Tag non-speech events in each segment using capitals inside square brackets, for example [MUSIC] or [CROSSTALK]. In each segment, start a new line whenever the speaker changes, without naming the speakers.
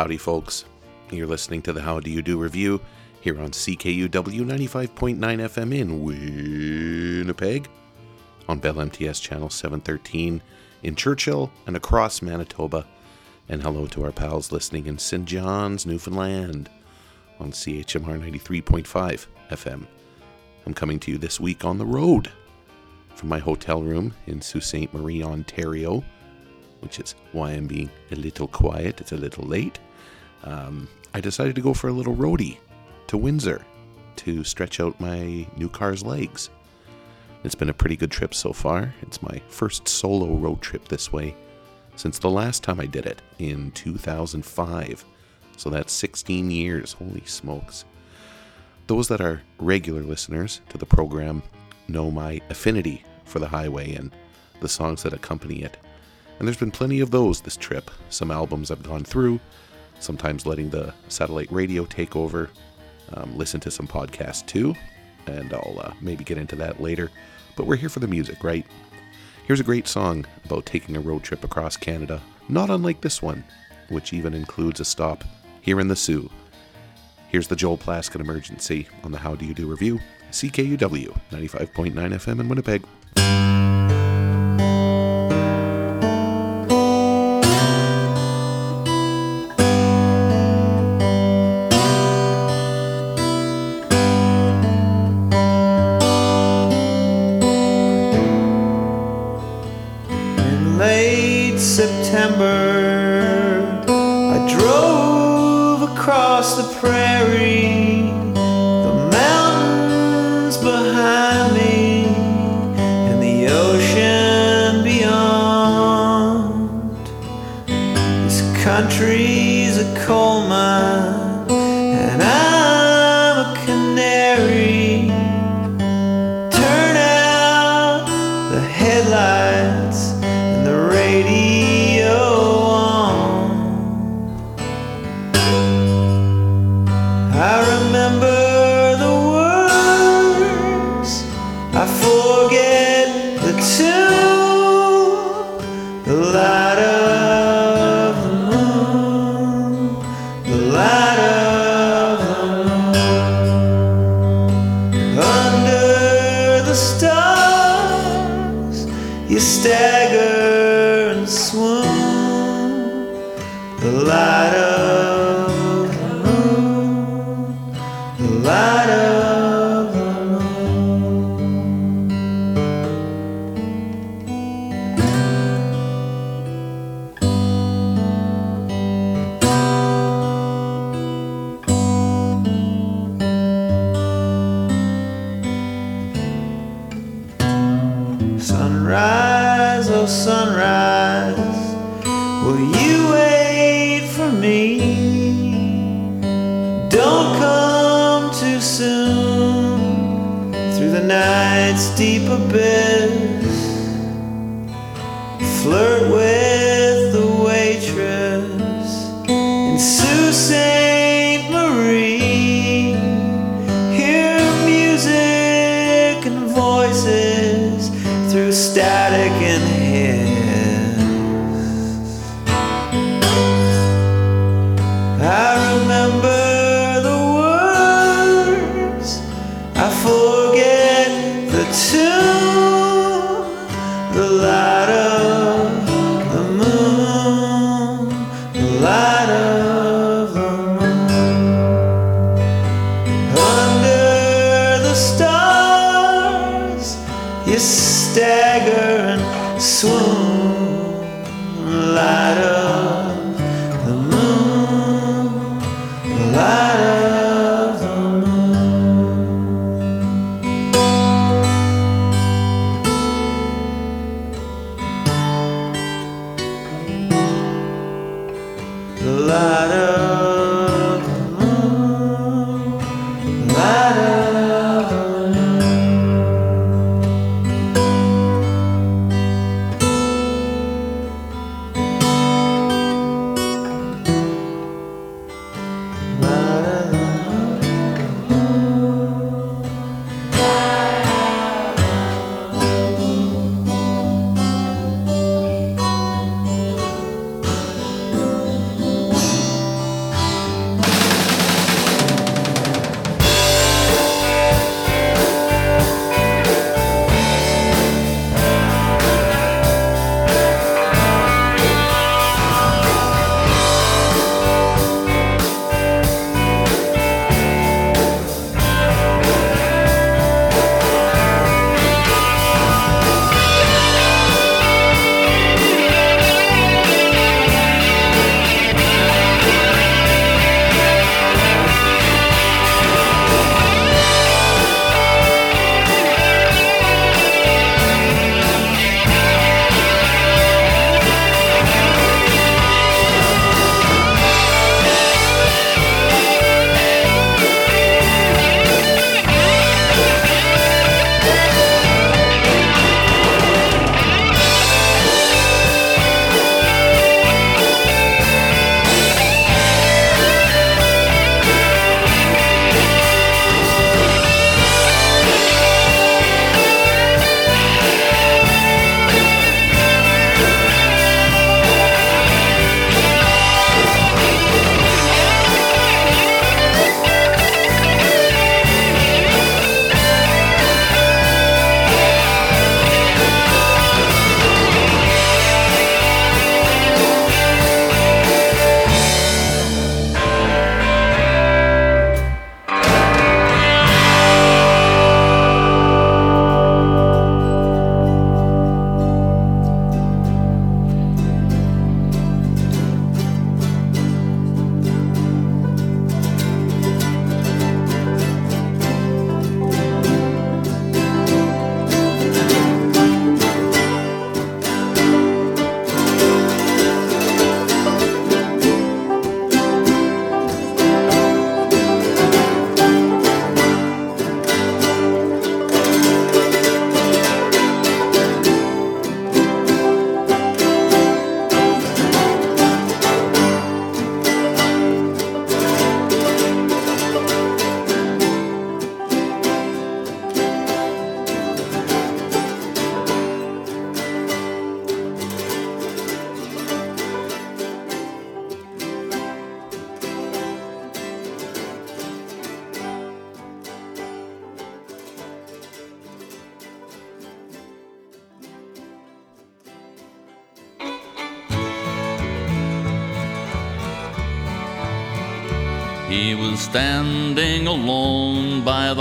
Howdy, folks. You're listening to the How Do You Do Revue here on CKUW 95.9 FM in Winnipeg, on Bell MTS Channel 713 in Churchill and across Manitoba. And hello to our pals listening in St. John's, Newfoundland, on CHMR 93.5 FM. I'm coming to you this week on the road from my hotel room in Sault Ste. Marie, Ontario which is why I'm being a little quiet. It's a little late. Um, I decided to go for a little roadie to Windsor to stretch out my new car's legs. It's been a pretty good trip so far. It's my first solo road trip this way since the last time I did it in 2005. So that's 16 years. Holy smokes. Those that are regular listeners to the program know my affinity for the highway and the songs that accompany it. And there's been plenty of those this trip. Some albums I've gone through, sometimes letting the satellite radio take over, um, listen to some podcasts too, and I'll uh, maybe get into that later. But we're here for the music, right? Here's a great song about taking a road trip across Canada, not unlike this one, which even includes a stop here in the Soo. Here's the Joel Plaskett Emergency on the How Do You Do Revue, CKUW 95.9 FM in Winnipeg.
soon through the night's deep abyss. Flirt with.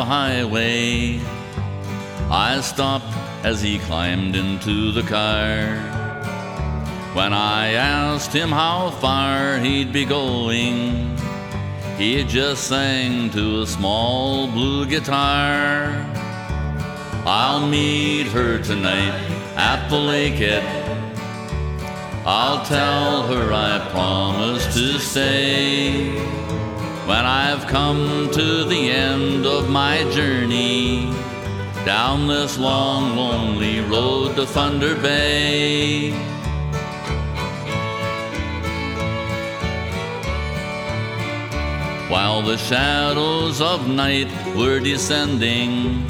Highway. I stopped as he climbed into the car. When I asked him how far he'd be going, he just sang to a small blue guitar. I'll meet her tonight at the lakehead. I'll tell her I promise to stay. When I've come to the end of my journey, down this long, lonely road to Thunder Bay. While the shadows of night were descending,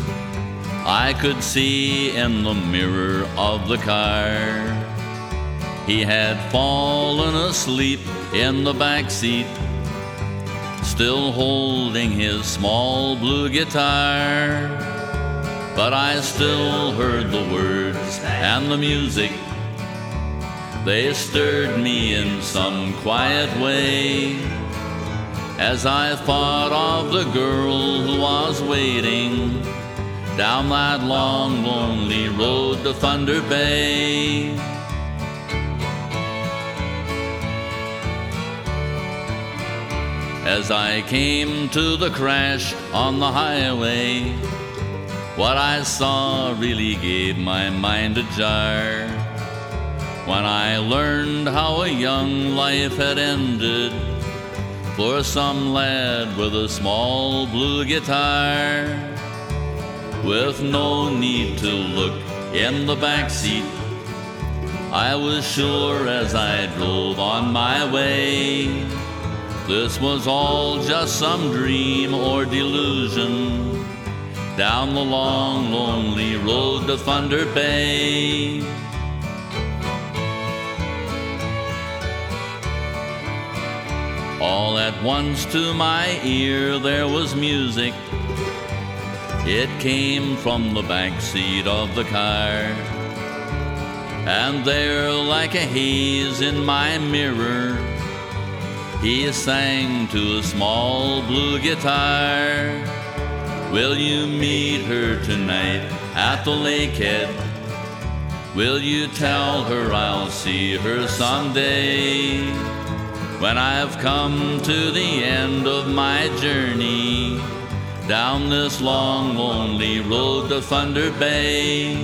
I could see in the mirror of the car. He had fallen asleep in the back seat, still holding his small blue guitar. But I still heard the words and the music. They stirred me in some quiet way as I thought of the girl who was waiting down that long, lonely road to Thunder Bay. As I came to the crash on the highway, what I saw really gave my mind a jar. When I learned how a young life had ended for some lad with a small blue guitar, with no need to look in the back seat. I was sure as I drove on my way, this was all just some dream or delusion down the long, lonely road to Thunder Bay. All at once to my ear there was music. It came from the back seat of the car. And there, like a haze in my mirror, he sang to a small blue guitar. Will you meet her tonight at the lakehead? Will you tell her I'll see her someday? When I've come to the end of my journey down this long, lonely road to Thunder Bay,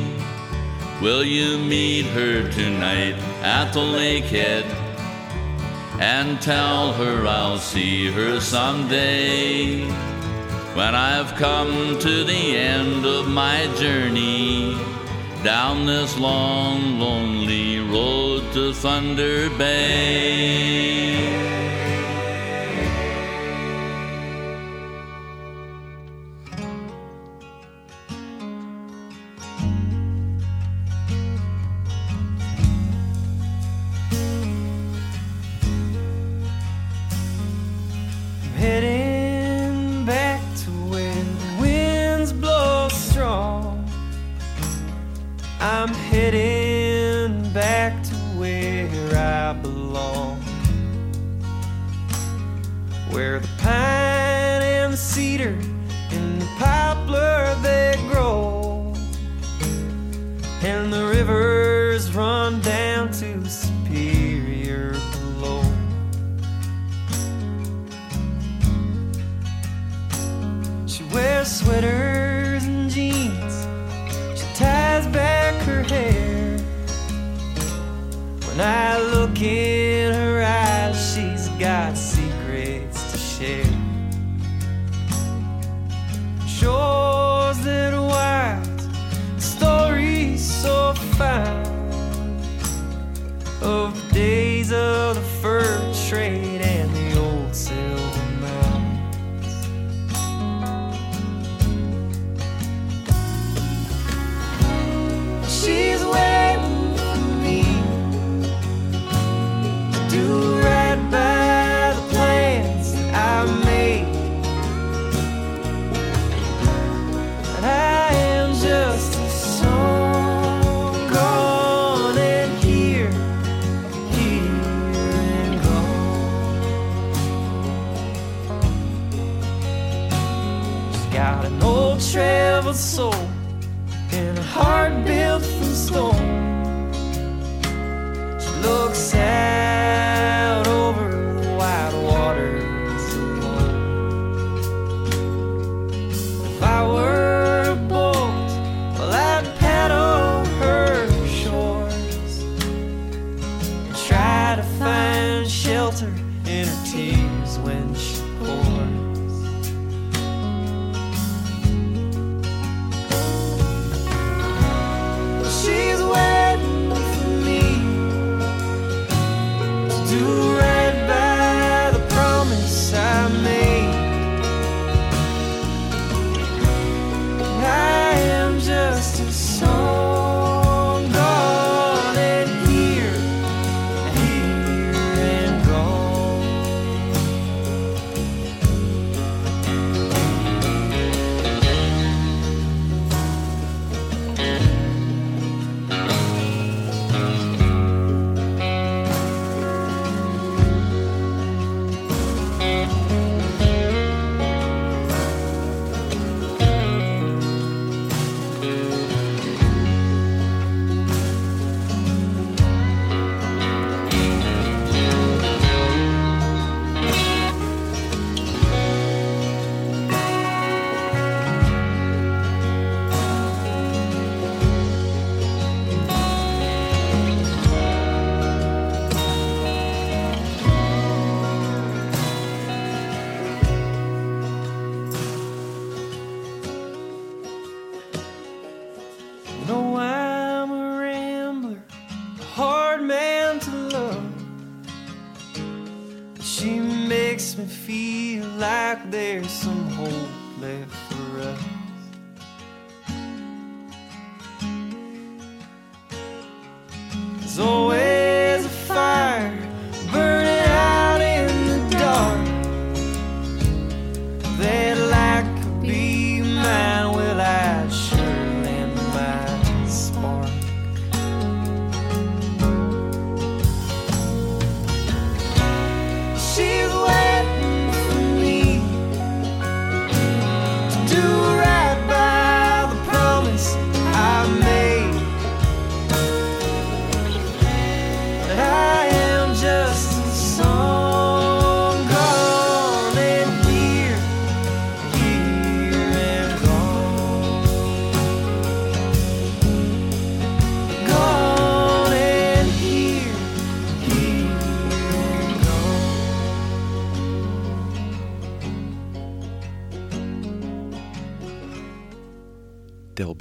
will you meet her tonight at the lakehead and tell her I'll see her someday? When I've come to the end of my journey down this long, lonely road to Thunder Bay.
Sweaters and jeans. She ties back her hair. When I look in her eyes, she's got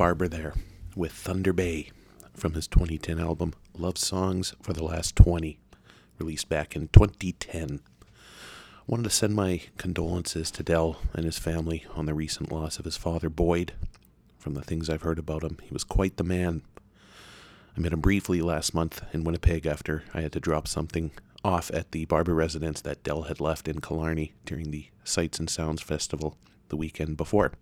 Barber there with Thunder Bay from his 2010 album Love Songs for the Last 20, released back in 2010. Wanted to send my condolences to Del and his family on the recent loss of his father, Boyd. From the things I've heard about him, he was quite the man. I met him briefly last month in Winnipeg after I had to drop something off at the Barber residence that Del had left in Killarney during the Sights and Sounds Festival the weekend before.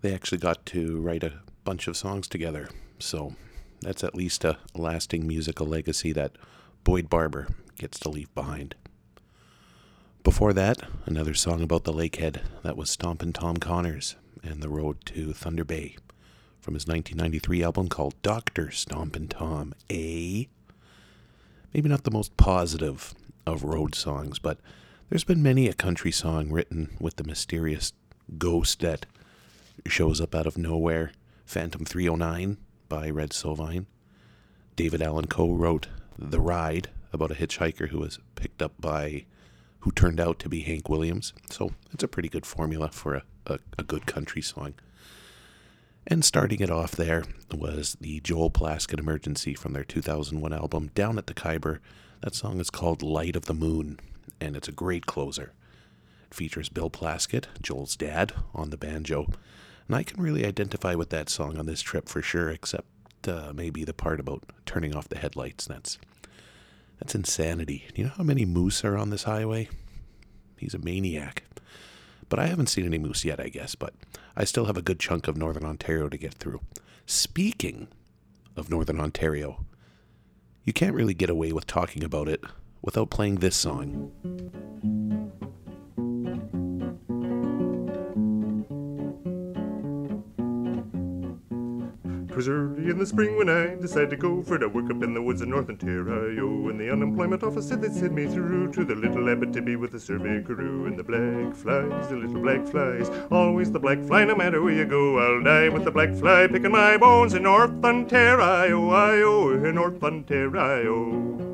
They actually got to write a bunch of songs together, so that's at least a lasting musical legacy that Boyd Barber gets to leave behind. Before that, another song about the Lakehead that was Stompin' Tom Connors and the road to Thunder Bay from his 1993 album called Dr. Stompin' Tom, A. Maybe not the most positive of road songs, but there's been many a country song written with the mysterious ghost that shows up out of nowhere. Phantom 309 by Red Sovine. David Allan Coe wrote The Ride about a hitchhiker who was picked up by who turned out to be Hank Williams. So it's a pretty good formula for a, a, a good country song. And starting it off there was the Joel Plaskett Emergency from their 2001 album Down at the Khyber. That song is called Light of the Moon, and it's a great closer. It features Bill Plaskett, Joel's dad, on the banjo. And I can really identify with that song on this trip for sure, except uh, maybe the part about turning off the headlights. That's that's insanity. You know how many moose are on this highway? He's a maniac. But I haven't seen any moose yet, I guess, but I still have a good chunk of Northern Ontario to get through. Speaking of Northern Ontario, you can't really get away with talking about it without playing this song.
'Twas early in the spring when I decided to go for to work up in the woods of North Ontario. And the unemployment office said they'd send me through to the little Abitibi with the survey crew. And the black flies, the little black flies, always the black fly, no matter where you go. I'll die with the black fly, picking my bones in North Ontario, I-O, oh, in North Ontario.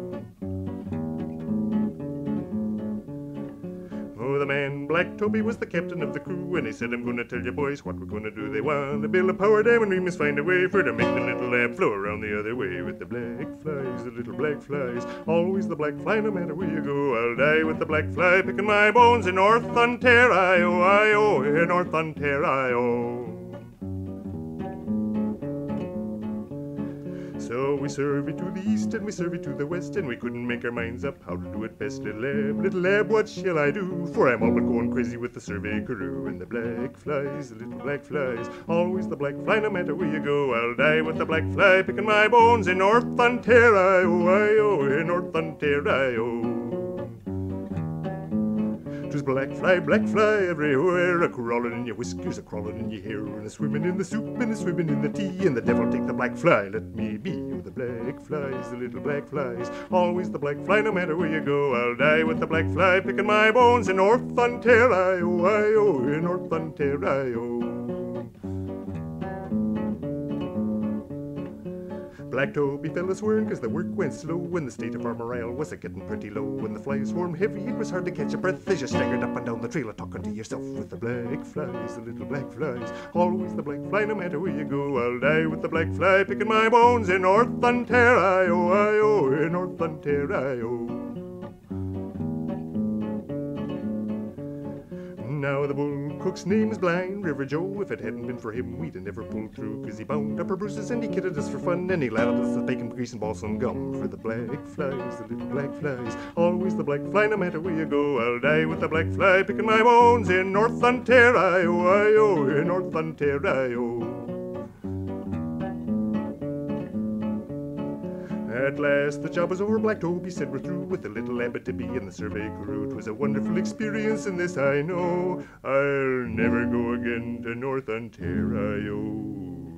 Man, Black Toby, was the captain of the crew, and he said, I'm gonna tell you boys what we're gonna do. They want to build a power dam, and we must find a way for to make the little Ab flow around the other way. With the black flies, the little black flies, always the black fly, no matter where you go. I'll die with the black fly, picking my bones in North Ontario, I-O, in North Ontario. So we serve it to the east and we serve it to the west, and we couldn't make our minds up how to do it best. Little Ab, little Ab, what shall I do? For I'm all but going crazy with the survey crew and the black flies, the little black flies, always the black fly, no matter where you go. I'll die with the black fly, picking my bones in North Ontario, I-O, in North Ontario. 'Twas black fly, black fly everywhere, a crawling in your whiskers, a crawling in your hair, and a swimming in the soup, and a swimming in the tea, and the devil take the black fly, let me be. Oh, the black flies, the little black flies, always the black fly, no matter where you go. I'll die with the black fly, picking my bones in North Ontario, I-O, in North Ontario. Black Toby fell a swearing cause the work went slow and the state of our morale was a getting pretty low. When the flies swarmed heavy, it was hard to catch a breath as you staggered up and down the trail, talking to yourself with the black flies, the little black flies. Always the black fly, no matter where you go. I'll die with the black fly, picking my bones in North Ontario, I-O, in North Ontario. Now the bull cook's name is Blind River Joe. If it hadn't been for him, we'd have never pulled through. Cause he bound up our bruises and he kidded us for fun. And he lathered us with bacon, grease, and balsam gum. For the black flies, the little black flies. Always the black fly, no matter where you go. I'll die with the black fly, picking my bones in North Ontario, I-O, in North Ontario. At last the job was over, Black Toby said we're through with the little Abitibi and the survey crew. It was a wonderful experience, and this I know. I'll never go again to North Ontario.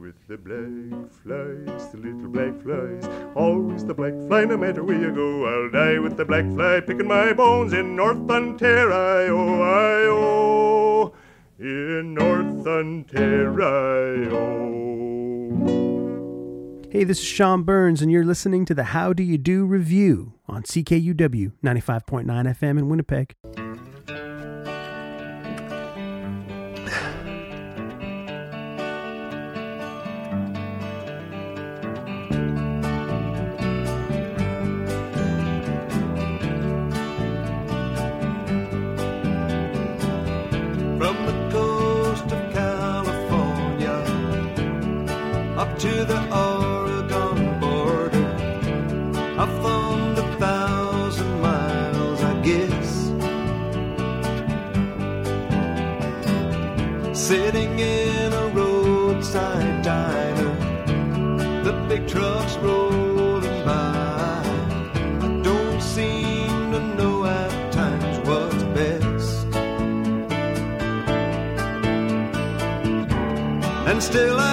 With the black flies, the little black flies, always the black fly, no matter where you go. I'll die with the black fly, picking my bones in North Ontario, I-O, oh, in North Ontario.
Hey, this is Sean Burns, and you're listening to the How Do You Do Revue on CKUW 95.9 FM in Winnipeg.
Still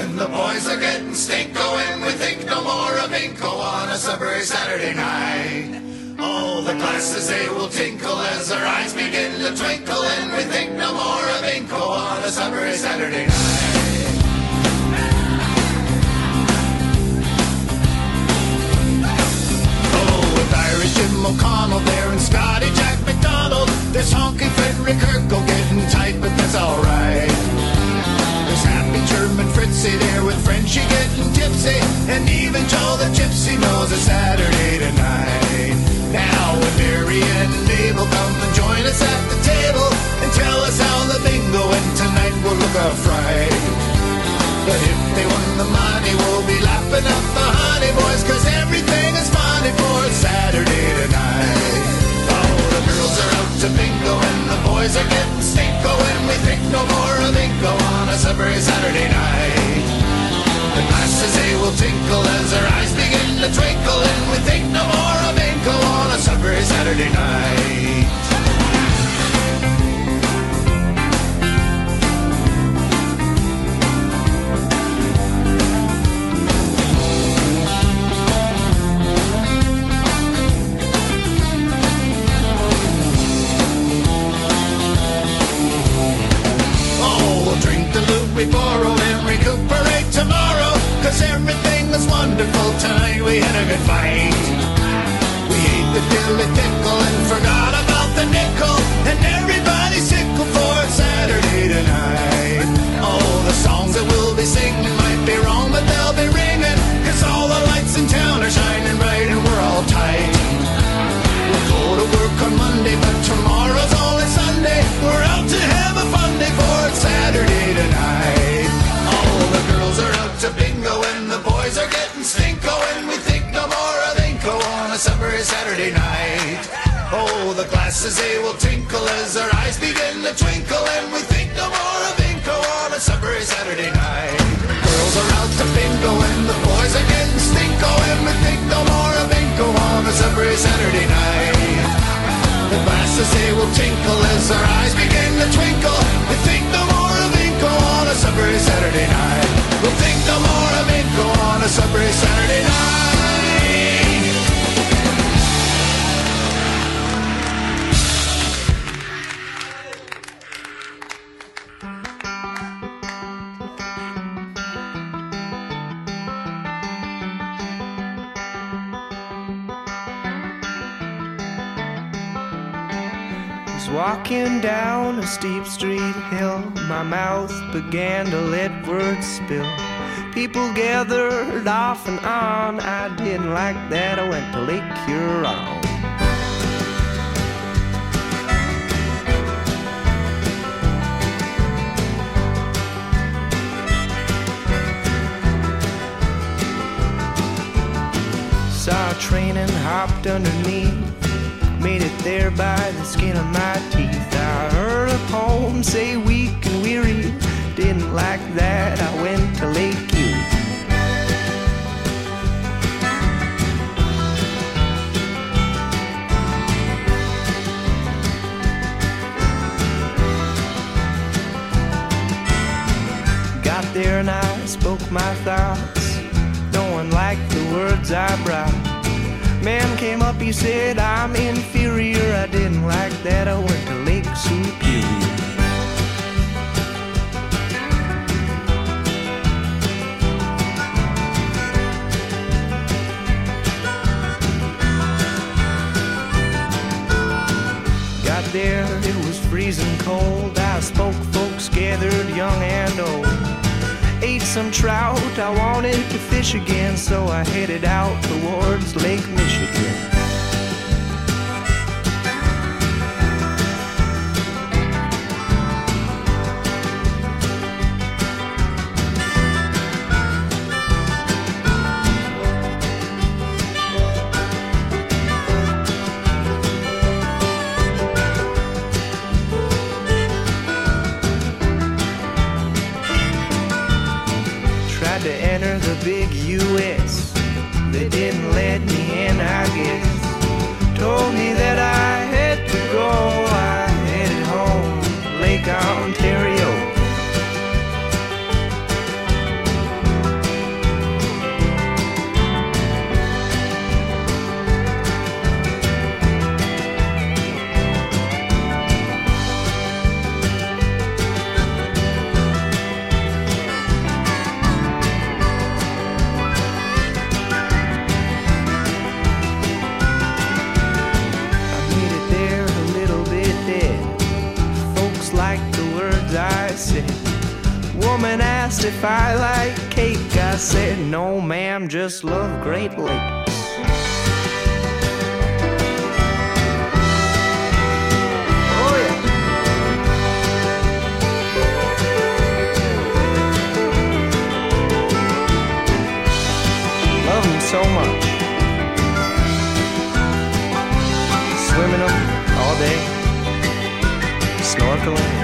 and
the boys are getting stinko and we think no more of Inco on a Sudbury Saturday night. All the glasses they will tinkle as our eyes begin to twinkle and we think no more of Inco on a Sudbury Saturday night. Oh, Jim O'Connell there and Scotty Jack McDonald. There's honky Frederick Urkel getting tight, but that's alright. Fritzy there with Frenchy getting tipsy. And even Joe the Gypsy knows it's Saturday tonight. Now when Mary and Mabel come and join us at the table and tell us how the bingo went tonight, we'll look a fright. But if they won the money, we'll be lapping up the honey boys, cause everything is funny for Saturday tonight. To bingo and the boys are getting stinko, and we think no more of bingo on a Sudbury Saturday night. The glasses they will tinkle as their eyes begin to twinkle, and we think no more of bingo on a Sudbury Saturday night. We borrow and recuperate tomorrow. Cause everything is wonderful tonight. We had a good fight. We ate the dilly pickle and forgot about the nickel. Glasses they will tinkle as our eyes begin to twinkle, and we think no more of Inco on a Sudbury Saturday night. Girls are out to bingo and the boys are getting stinko, and we think no more of Inco on a Sudbury Saturday night. The glasses they will tinkle as our eyes begin to twinkle. We think no more of Inco on a Sudbury Saturday night. We'll think no more of Inco on a Sudbury Saturday night.
Down a steep street hill. My mouth began to let words spill. People gathered off and on. I didn't like that. I went to Lake Huron. Saw a train and hopped underneath. Made it there by the skin of my teeth. I heard a poem say weak and weary. Didn't like that. I went to Lake Erie. Got there and I spoke my thoughts. No one liked the words I brought. Man came up, he said, I'm inferior. I didn't like that. I went to Lake Superior. Got there, it was freezing cold. I spoke, folks gathered young and old. Ate some trout, I wanted to fish again, so I headed out towards Lake Michigan. Sam just love Great Lakes. Oh, yeah. Love so much. Swimming them all day, snorkeling.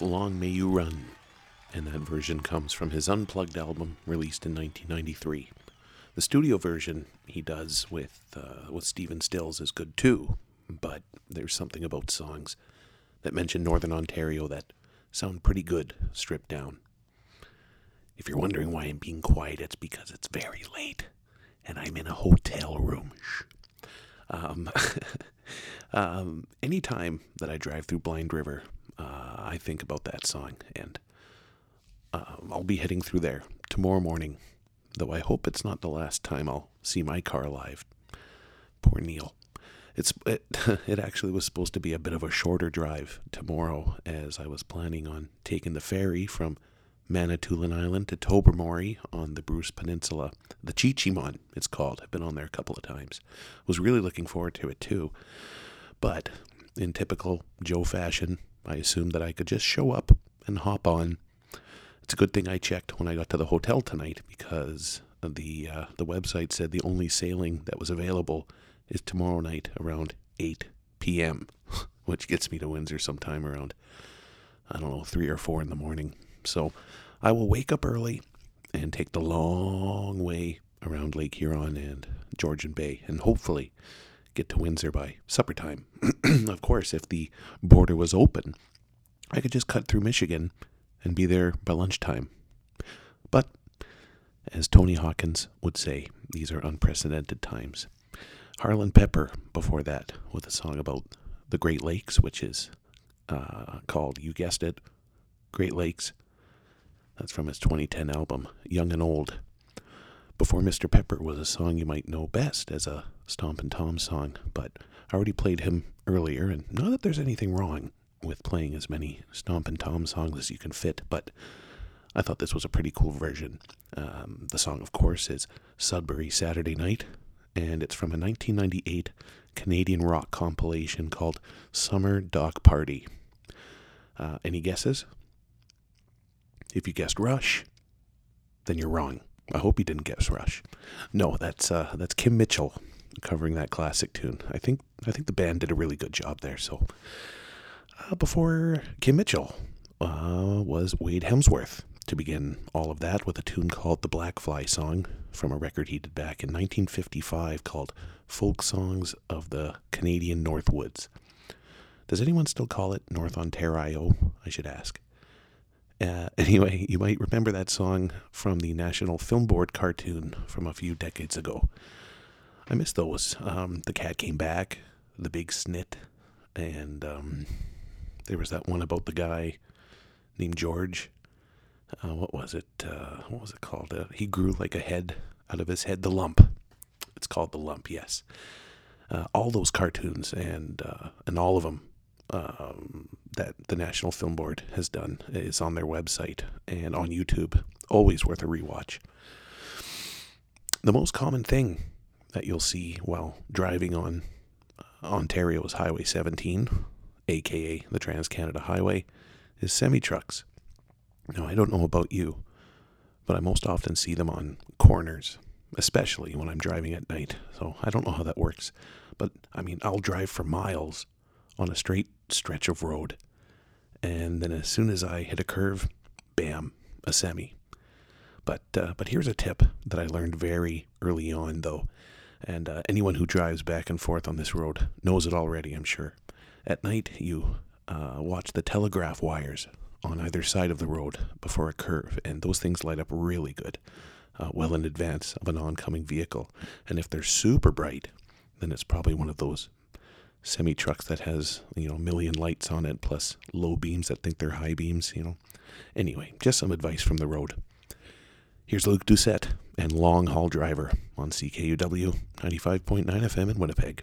Long May You Run, and that version comes from his Unplugged album released in 1993. The studio version he does with uh, with Stephen Stills is good too, but there's something about songs that mention Northern Ontario that sound pretty good stripped down. If you're wondering why I'm being quiet, it's because it's very late and I'm in a hotel room. Um, [LAUGHS] um, anytime that I drive through Blind River, uh, I think about that song, and um, I'll be heading through there tomorrow morning. Though I hope it's not the last time I'll see my car alive. Poor Neil. It's it, [LAUGHS] it actually was supposed to be a bit of a shorter drive tomorrow, as I was planning on taking the ferry from Manitoulin Island to Tobermory on the Bruce Peninsula. The Chi-Cheemaun, it's called. I've been on there a couple of times. Was really looking forward to it too. But in typical Joe fashion, I assumed that I could just show up and hop on. It's a good thing I checked when I got to the hotel tonight because the uh, the website said the only sailing that was available is tomorrow night around 8 p.m., [LAUGHS] which gets me to Windsor sometime around I don't know three or four in the morning. So I will wake up early and take the long way around Lake Huron and Georgian Bay and hopefully get to Windsor by supper time. [CLEARS THROAT] of course, if the border was open, I could just cut through Michigan and be there by lunchtime. But as Tony Hawkins would say, these are unprecedented times. Harlan Pepper before that with a song about the Great Lakes, which is uh, called, you guessed it, Great Lakes. That's from his 2010 album, Young and Old. Before Mr. Pepper was a song you might know best as a Stompin' Tom song, but I already played him earlier, and not that there's anything wrong with playing as many Stompin' Tom songs as you can fit, but I thought this was a pretty cool version. Um, the song, of course, is Sudbury Saturday Night, and it's from a 1998 Canadian rock compilation called Summer Dock Party. Uh, any guesses? If you guessed Rush, then you're wrong. I hope he didn't guess Rush. No, that's uh, that's Kim Mitchell covering that classic tune. I think I think the band did a really good job there. So uh, before Kim Mitchell uh, was Wade Hemsworth to begin all of that with a tune called the Blackfly Song from a record he did back in 1955 called Folk Songs of the Canadian Northwoods. Does anyone still call it North Ontario? I should ask. Uh, [LAUGHS] anyway, you might remember that song from the National Film Board cartoon from a few decades ago. I miss those. Um, the cat came back, the big snit, and um, there was that one about the guy named George. Uh, what was it? Uh, what was it called? Uh, he grew like a head out of his head. The lump. It's called the lump. Yes. Uh, all those cartoons and uh, and all of them um, that the National Film Board has done is on their website and on YouTube. Always worth a rewatch. The most common thing that you'll see while driving on uh, Ontario's Highway 17, aka the Trans Canada Highway, is semi trucks. Now, I don't know about you, but I most often see them on corners, especially when I'm driving at night. So I don't know how that works. But I mean, I'll drive for miles on a straight stretch of road. And then as soon as I hit a curve, bam, a semi. But uh, but here's a tip that I learned very early on, though, and uh, anyone who drives back and forth on this road knows it already. I'm sure. At night, you uh, watch the telegraph wires on either side of the road before a curve, and those things light up really good, uh, well in advance of an oncoming vehicle. And if they're super bright, then it's probably one of those semi trucks that has you know a million lights on it plus low beams that think they're high beams you know. Anyway just some advice from the road. Here's luke doucette and long haul driver on ckuw 95.9 fm in winnipeg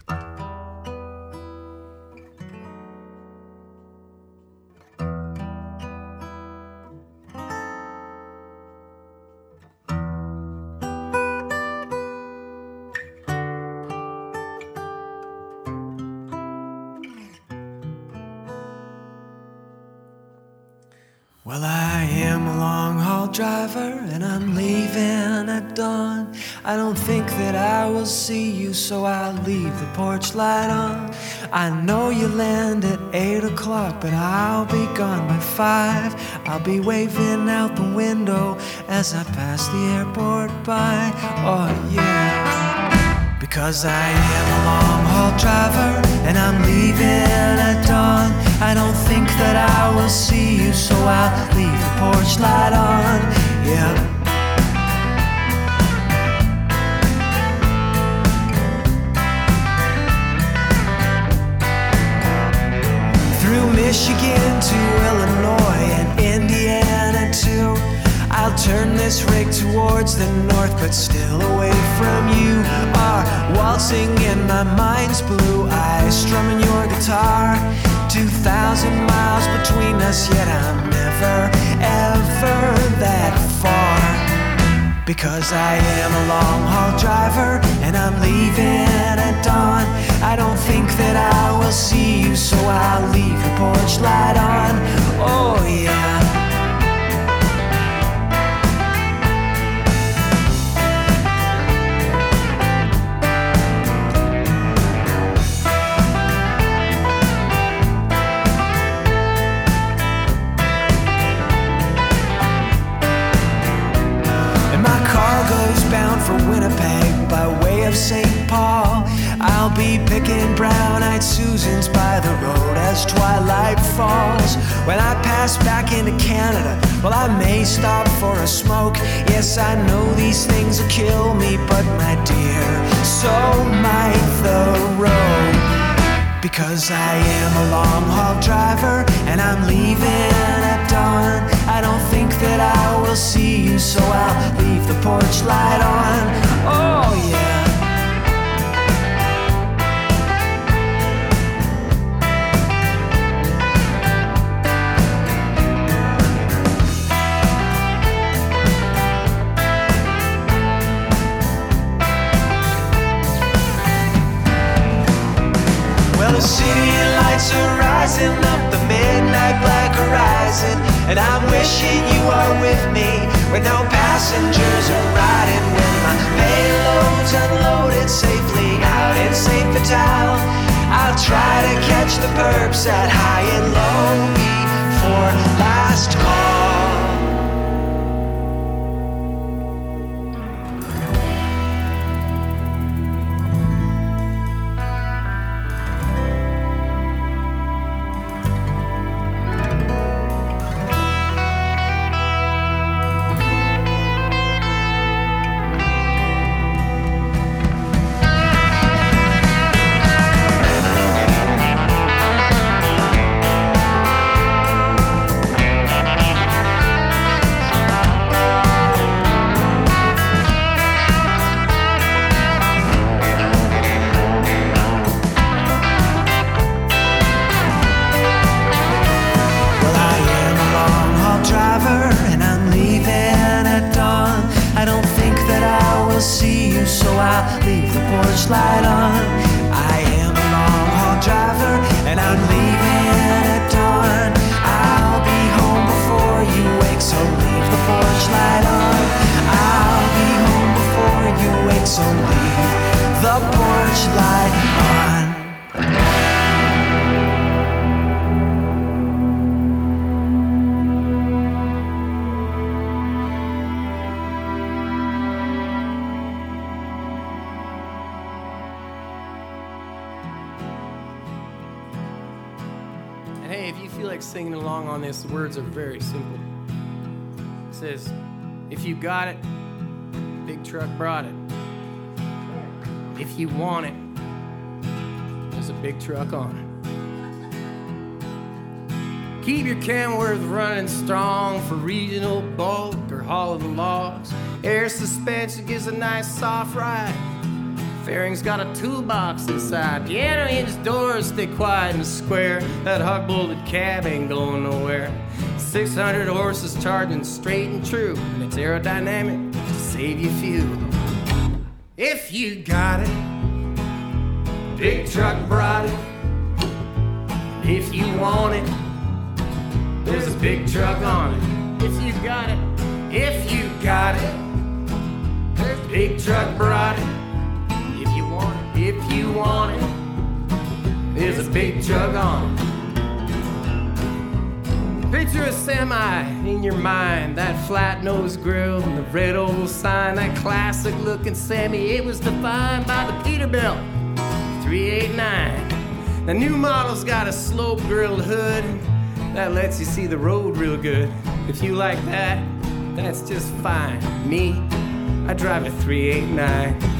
am a long haul driver and I'm leaving at dawn. I don't think that I will see you, so I'll leave the porch light on. I know you land at 8 o'clock, but I'll be gone by 5. I'll be waving out the window as I pass the airport by. Oh, yeah. Because I am a long haul driver and I'm leaving at dawn. I don't think that I will see you, so I'll leave the porch light on. Yeah. through Michigan to Illinois. I'll turn this rig towards the north, but still away from you. Are waltzing in my mind's blue eyes, strumming your guitar. Two thousand miles between us, yet I'm never, ever that far. Because I am a long haul driver and I'm leaving at dawn. I don't think that I will see you, so I'll leave the porch light on. Oh, yeah. Winnipeg by way of St. Paul. I'll be picking brown eyed Susans by the road as twilight falls. When I pass back into Canada, well, I may stop for a smoke. Yes, I know these things will kill me, but my dear, so might the road. Because I am a long haul driver and I'm leaving at. I don't think that I will see you, so I'll leave the porch light on. Oh, yeah. Well, the city lights are rising up horizon. And I'm wishing you are with me when no passengers are riding. When my payload's unloaded safely out in St. Vital, I'll try to catch the perps at high and low before last call.
Words are very simple. It says, If you got it, big truck brought it. If you want it, there's a big truck on it. Keep your Kenworth running strong for regional bulk or haul of the logs. Air suspension gives a nice soft ride. Fairing's got a toolbox inside. Piano hinge doors stay quiet and square. That hot bolted cab ain't going nowhere. 600 horses charging straight and true. And it's aerodynamic to save you fuel. If you got it, big truck brought it. If you want it, there's a big truck on it. If you got it, if you got it, big truck brought it. If you want it, there's a big truck on it. Picture a semi in your mind, that flat nose grill and the red oval sign, that classic looking Sammy. It was defined by the Peterbilt 389. The new model's got a slope grilled hood that lets you see the road real good. If you like that, that's just fine. Me, I drive a 389.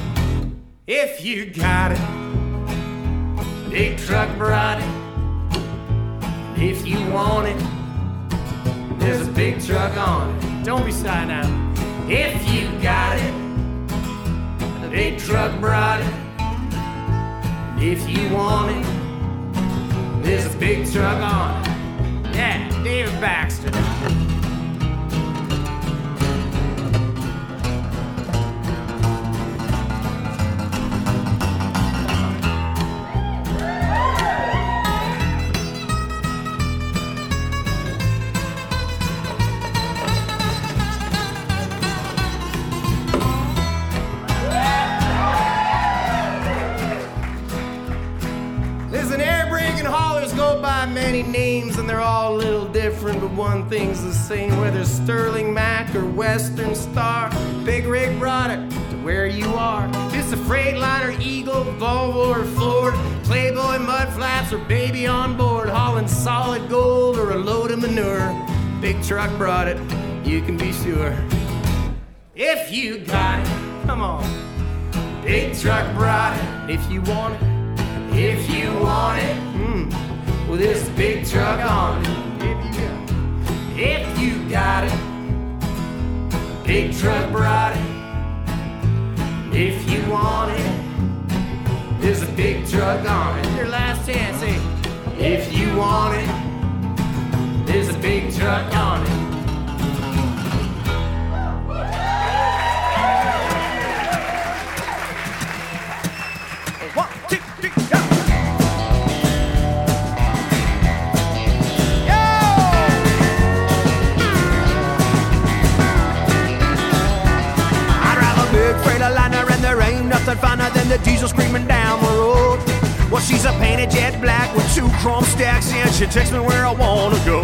If you got it, big truck brought it. If you want it, there's a big truck on it. Don't be shy now. If you got it, big truck brought it. If you want it, there's a big truck on it. Yeah, David Baxter. But one thing's the same. Whether Sterling Mack or Western Star, Big Rig brought it to where you are. It's a Freightliner, Eagle, Volvo, or Ford, Playboy, Mud Flaps, or Baby on board, hauling solid gold or a load of manure. Big truck brought it, you can be sure. If you got it, come on. Big truck brought it, if you want it. If you want it, mm, well, there's a big truck on it. If you got it, big truck brought it. If you want it, there's a big truck on it. Your last chance, say, if you want it, there's a big truck on it.
Chrome stacks and she takes me where I wanna go.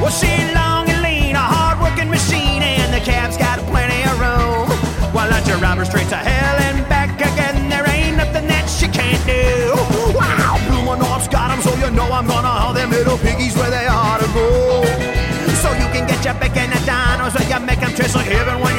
Well, she long and lean, a hard-working machine, and the cab's got plenty of room. Well, I drive her straight to hell and back again. There ain't nothing that she can't do. Wow, blue one off got 'em, so you know I'm gonna haul them little piggies where they ought to go. So you can get your bacon at dinos where you make them taste like heaven when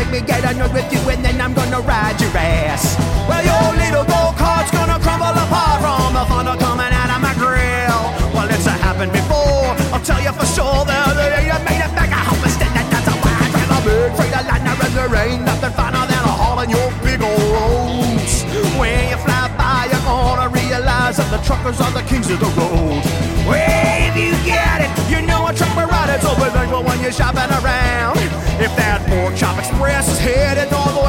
make me get annoyed with you, and then I'm gonna ride your ass. Well, your little go kart's gonna crumble apart from the thunder coming out of my grill. Well, it's a happened before. I'll tell you for sure that ain't made it back. I hope it's that that's a wide drive a big freighter liner, and there ain't nothing finer than a hauling your big old roads. When you fly by, you're gonna realize that the truckers are the kings of the road. Well, if you get it, you know a trucker ride it's over thankful when you're shopping around. Express is headed northwest,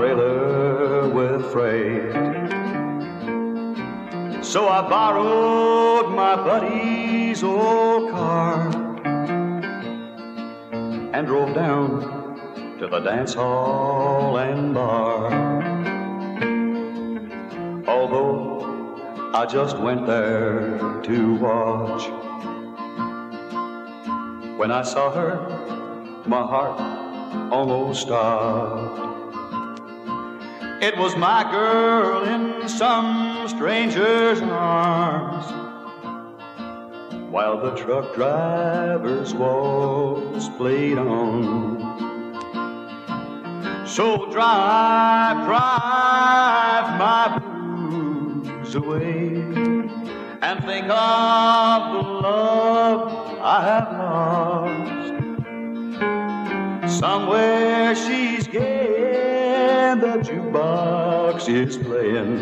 trailer with freight. So I borrowed my buddy's old car and drove down to the dance hall and bar. Although I just went there to watch. When I saw her, my heart almost stopped. It was my girl in some stranger's arms, while the truck driver's waltz played on. So drive, drive my blues away, and think of the love I have lost. Somewhere gay, and the jukebox is playing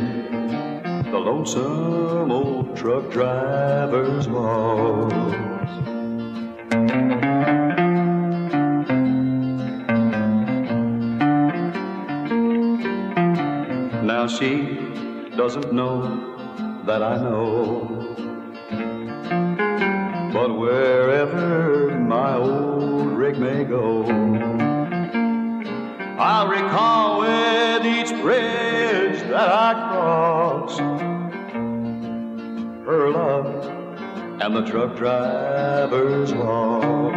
the lonesome old truck driver's waltz. Now she doesn't know that I know. But wherever my old rig may go, I'll recall with each bridge that I cross her love and the truck driver's waltz.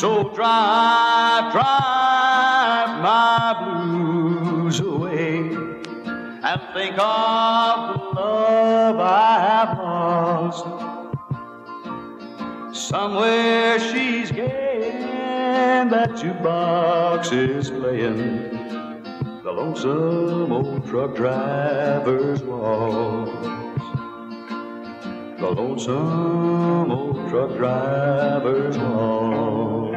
So drive, drive my blues away and think of the love I have lost. Somewhere she's gay and that jukebox is playing the lonesome old truck driver's waltz. The lonesome old truck driver's waltz.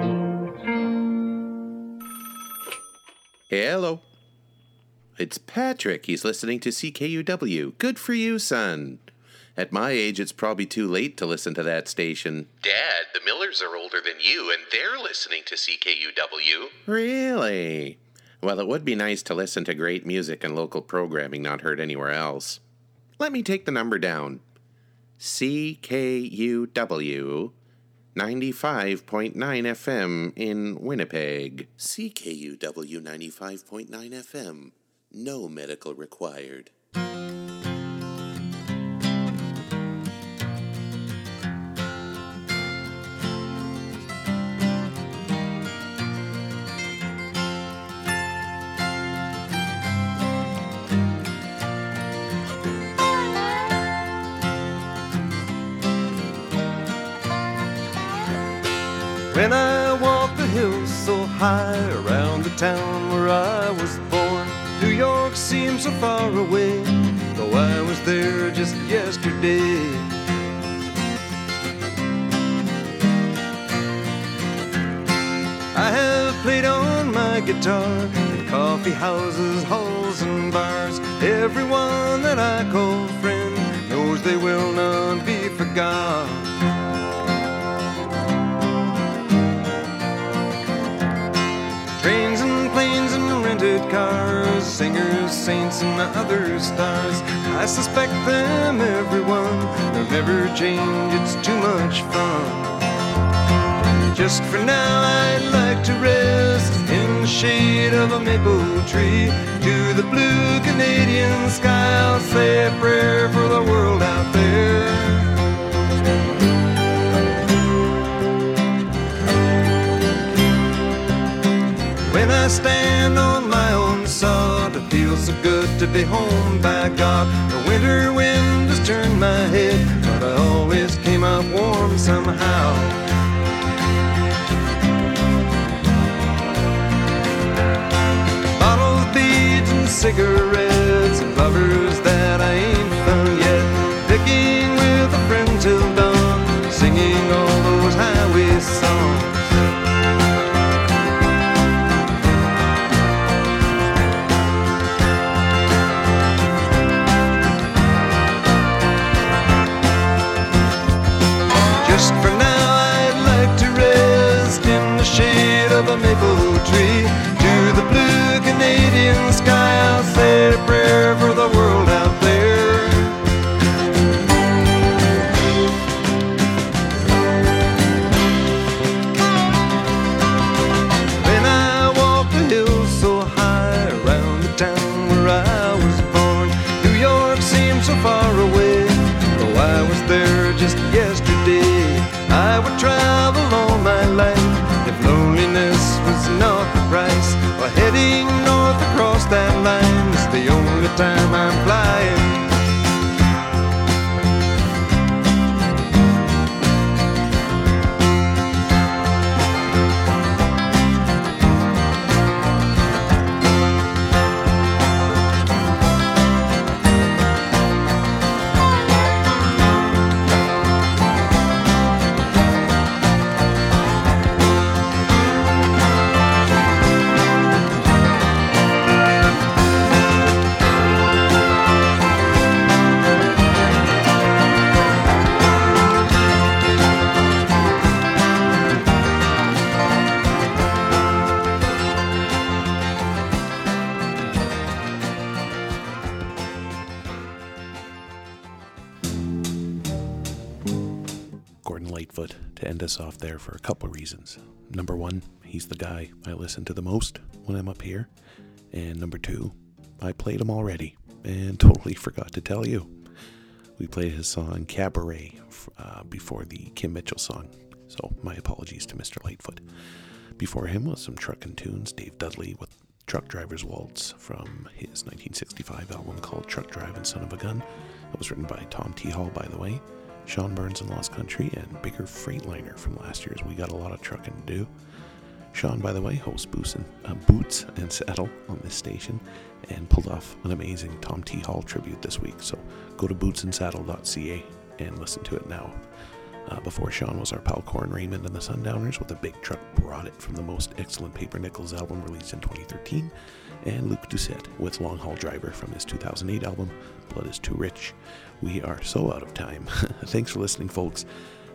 Hello. It's Patrick. He's listening to CKUW. Good for you, son. At my age, it's probably too late to listen to that station.
Dad, the Millers are older than you, and they're listening to CKUW.
Really? Well, it would be nice to listen to great music and local programming not heard anywhere else. Let me take the number down CKUW 95.9 FM in Winnipeg. CKUW 95.9 FM. No medical required.
Town where I was born, New York seems so far away, though I was there just yesterday. I have played on my guitar in coffee houses, halls, and bars. Everyone that I call friend knows they will not be forgot. Cars, singers, saints, and other stars. I suspect them, everyone. They'll never change, it's too much fun. Just for now, I'd like to rest in the shade of a maple tree. To the blue Canadian sky, I'll say a prayer for the world out there. I stand on my own sod, it feels so good to be home by God. The winter wind has turned my head, but I always came up warm somehow. Cigarettes, and lovers that I only time I'm
us off there for a couple reasons. Number one, he's the guy I listen to the most when I'm up here. And number two, I played him already and [LAUGHS] totally forgot to tell you. We played his song Cabaret uh, before the Kim Mitchell song, so my apologies to Mr. Lightfoot. Before him was some truckin' tunes, Dave Dudley with Truck Driver's Waltz from his 1965 album called Truck Driving Son of a Gun. That was written by Tom T. Hall, by the way. Sean Burns and Lost Country, and Bigger Freightliner from last year's We Got a Lot of Truckin' to Do. Sean, by the way, hosts Boots and, uh, Boots and Saddle on this station and pulled off an amazing Tom T. Hall tribute this week. So go to bootsandsaddle.ca and listen to it now. Uh, before Sean was our pal Corin Raymond and the Sundowners with a big truck brought it from the most excellent Paper Nickels album released in 2013, and Luke Doucette with Long Haul Driver from his 2008 album Blood is Too Rich. We are so out of time. [LAUGHS] Thanks for listening, folks.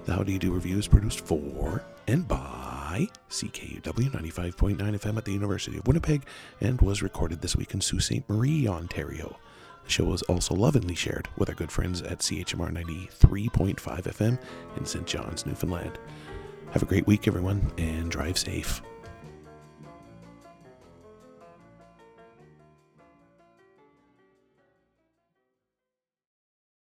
The How Do You Do Revue is produced for and by CKUW 95.9 FM at the University of Winnipeg and was recorded this week in Sault Ste. Marie, Ontario. The show was also lovingly shared with our good friends at CHMR 93.5 FM in St. John's, Newfoundland. Have a great week, everyone, and drive safe.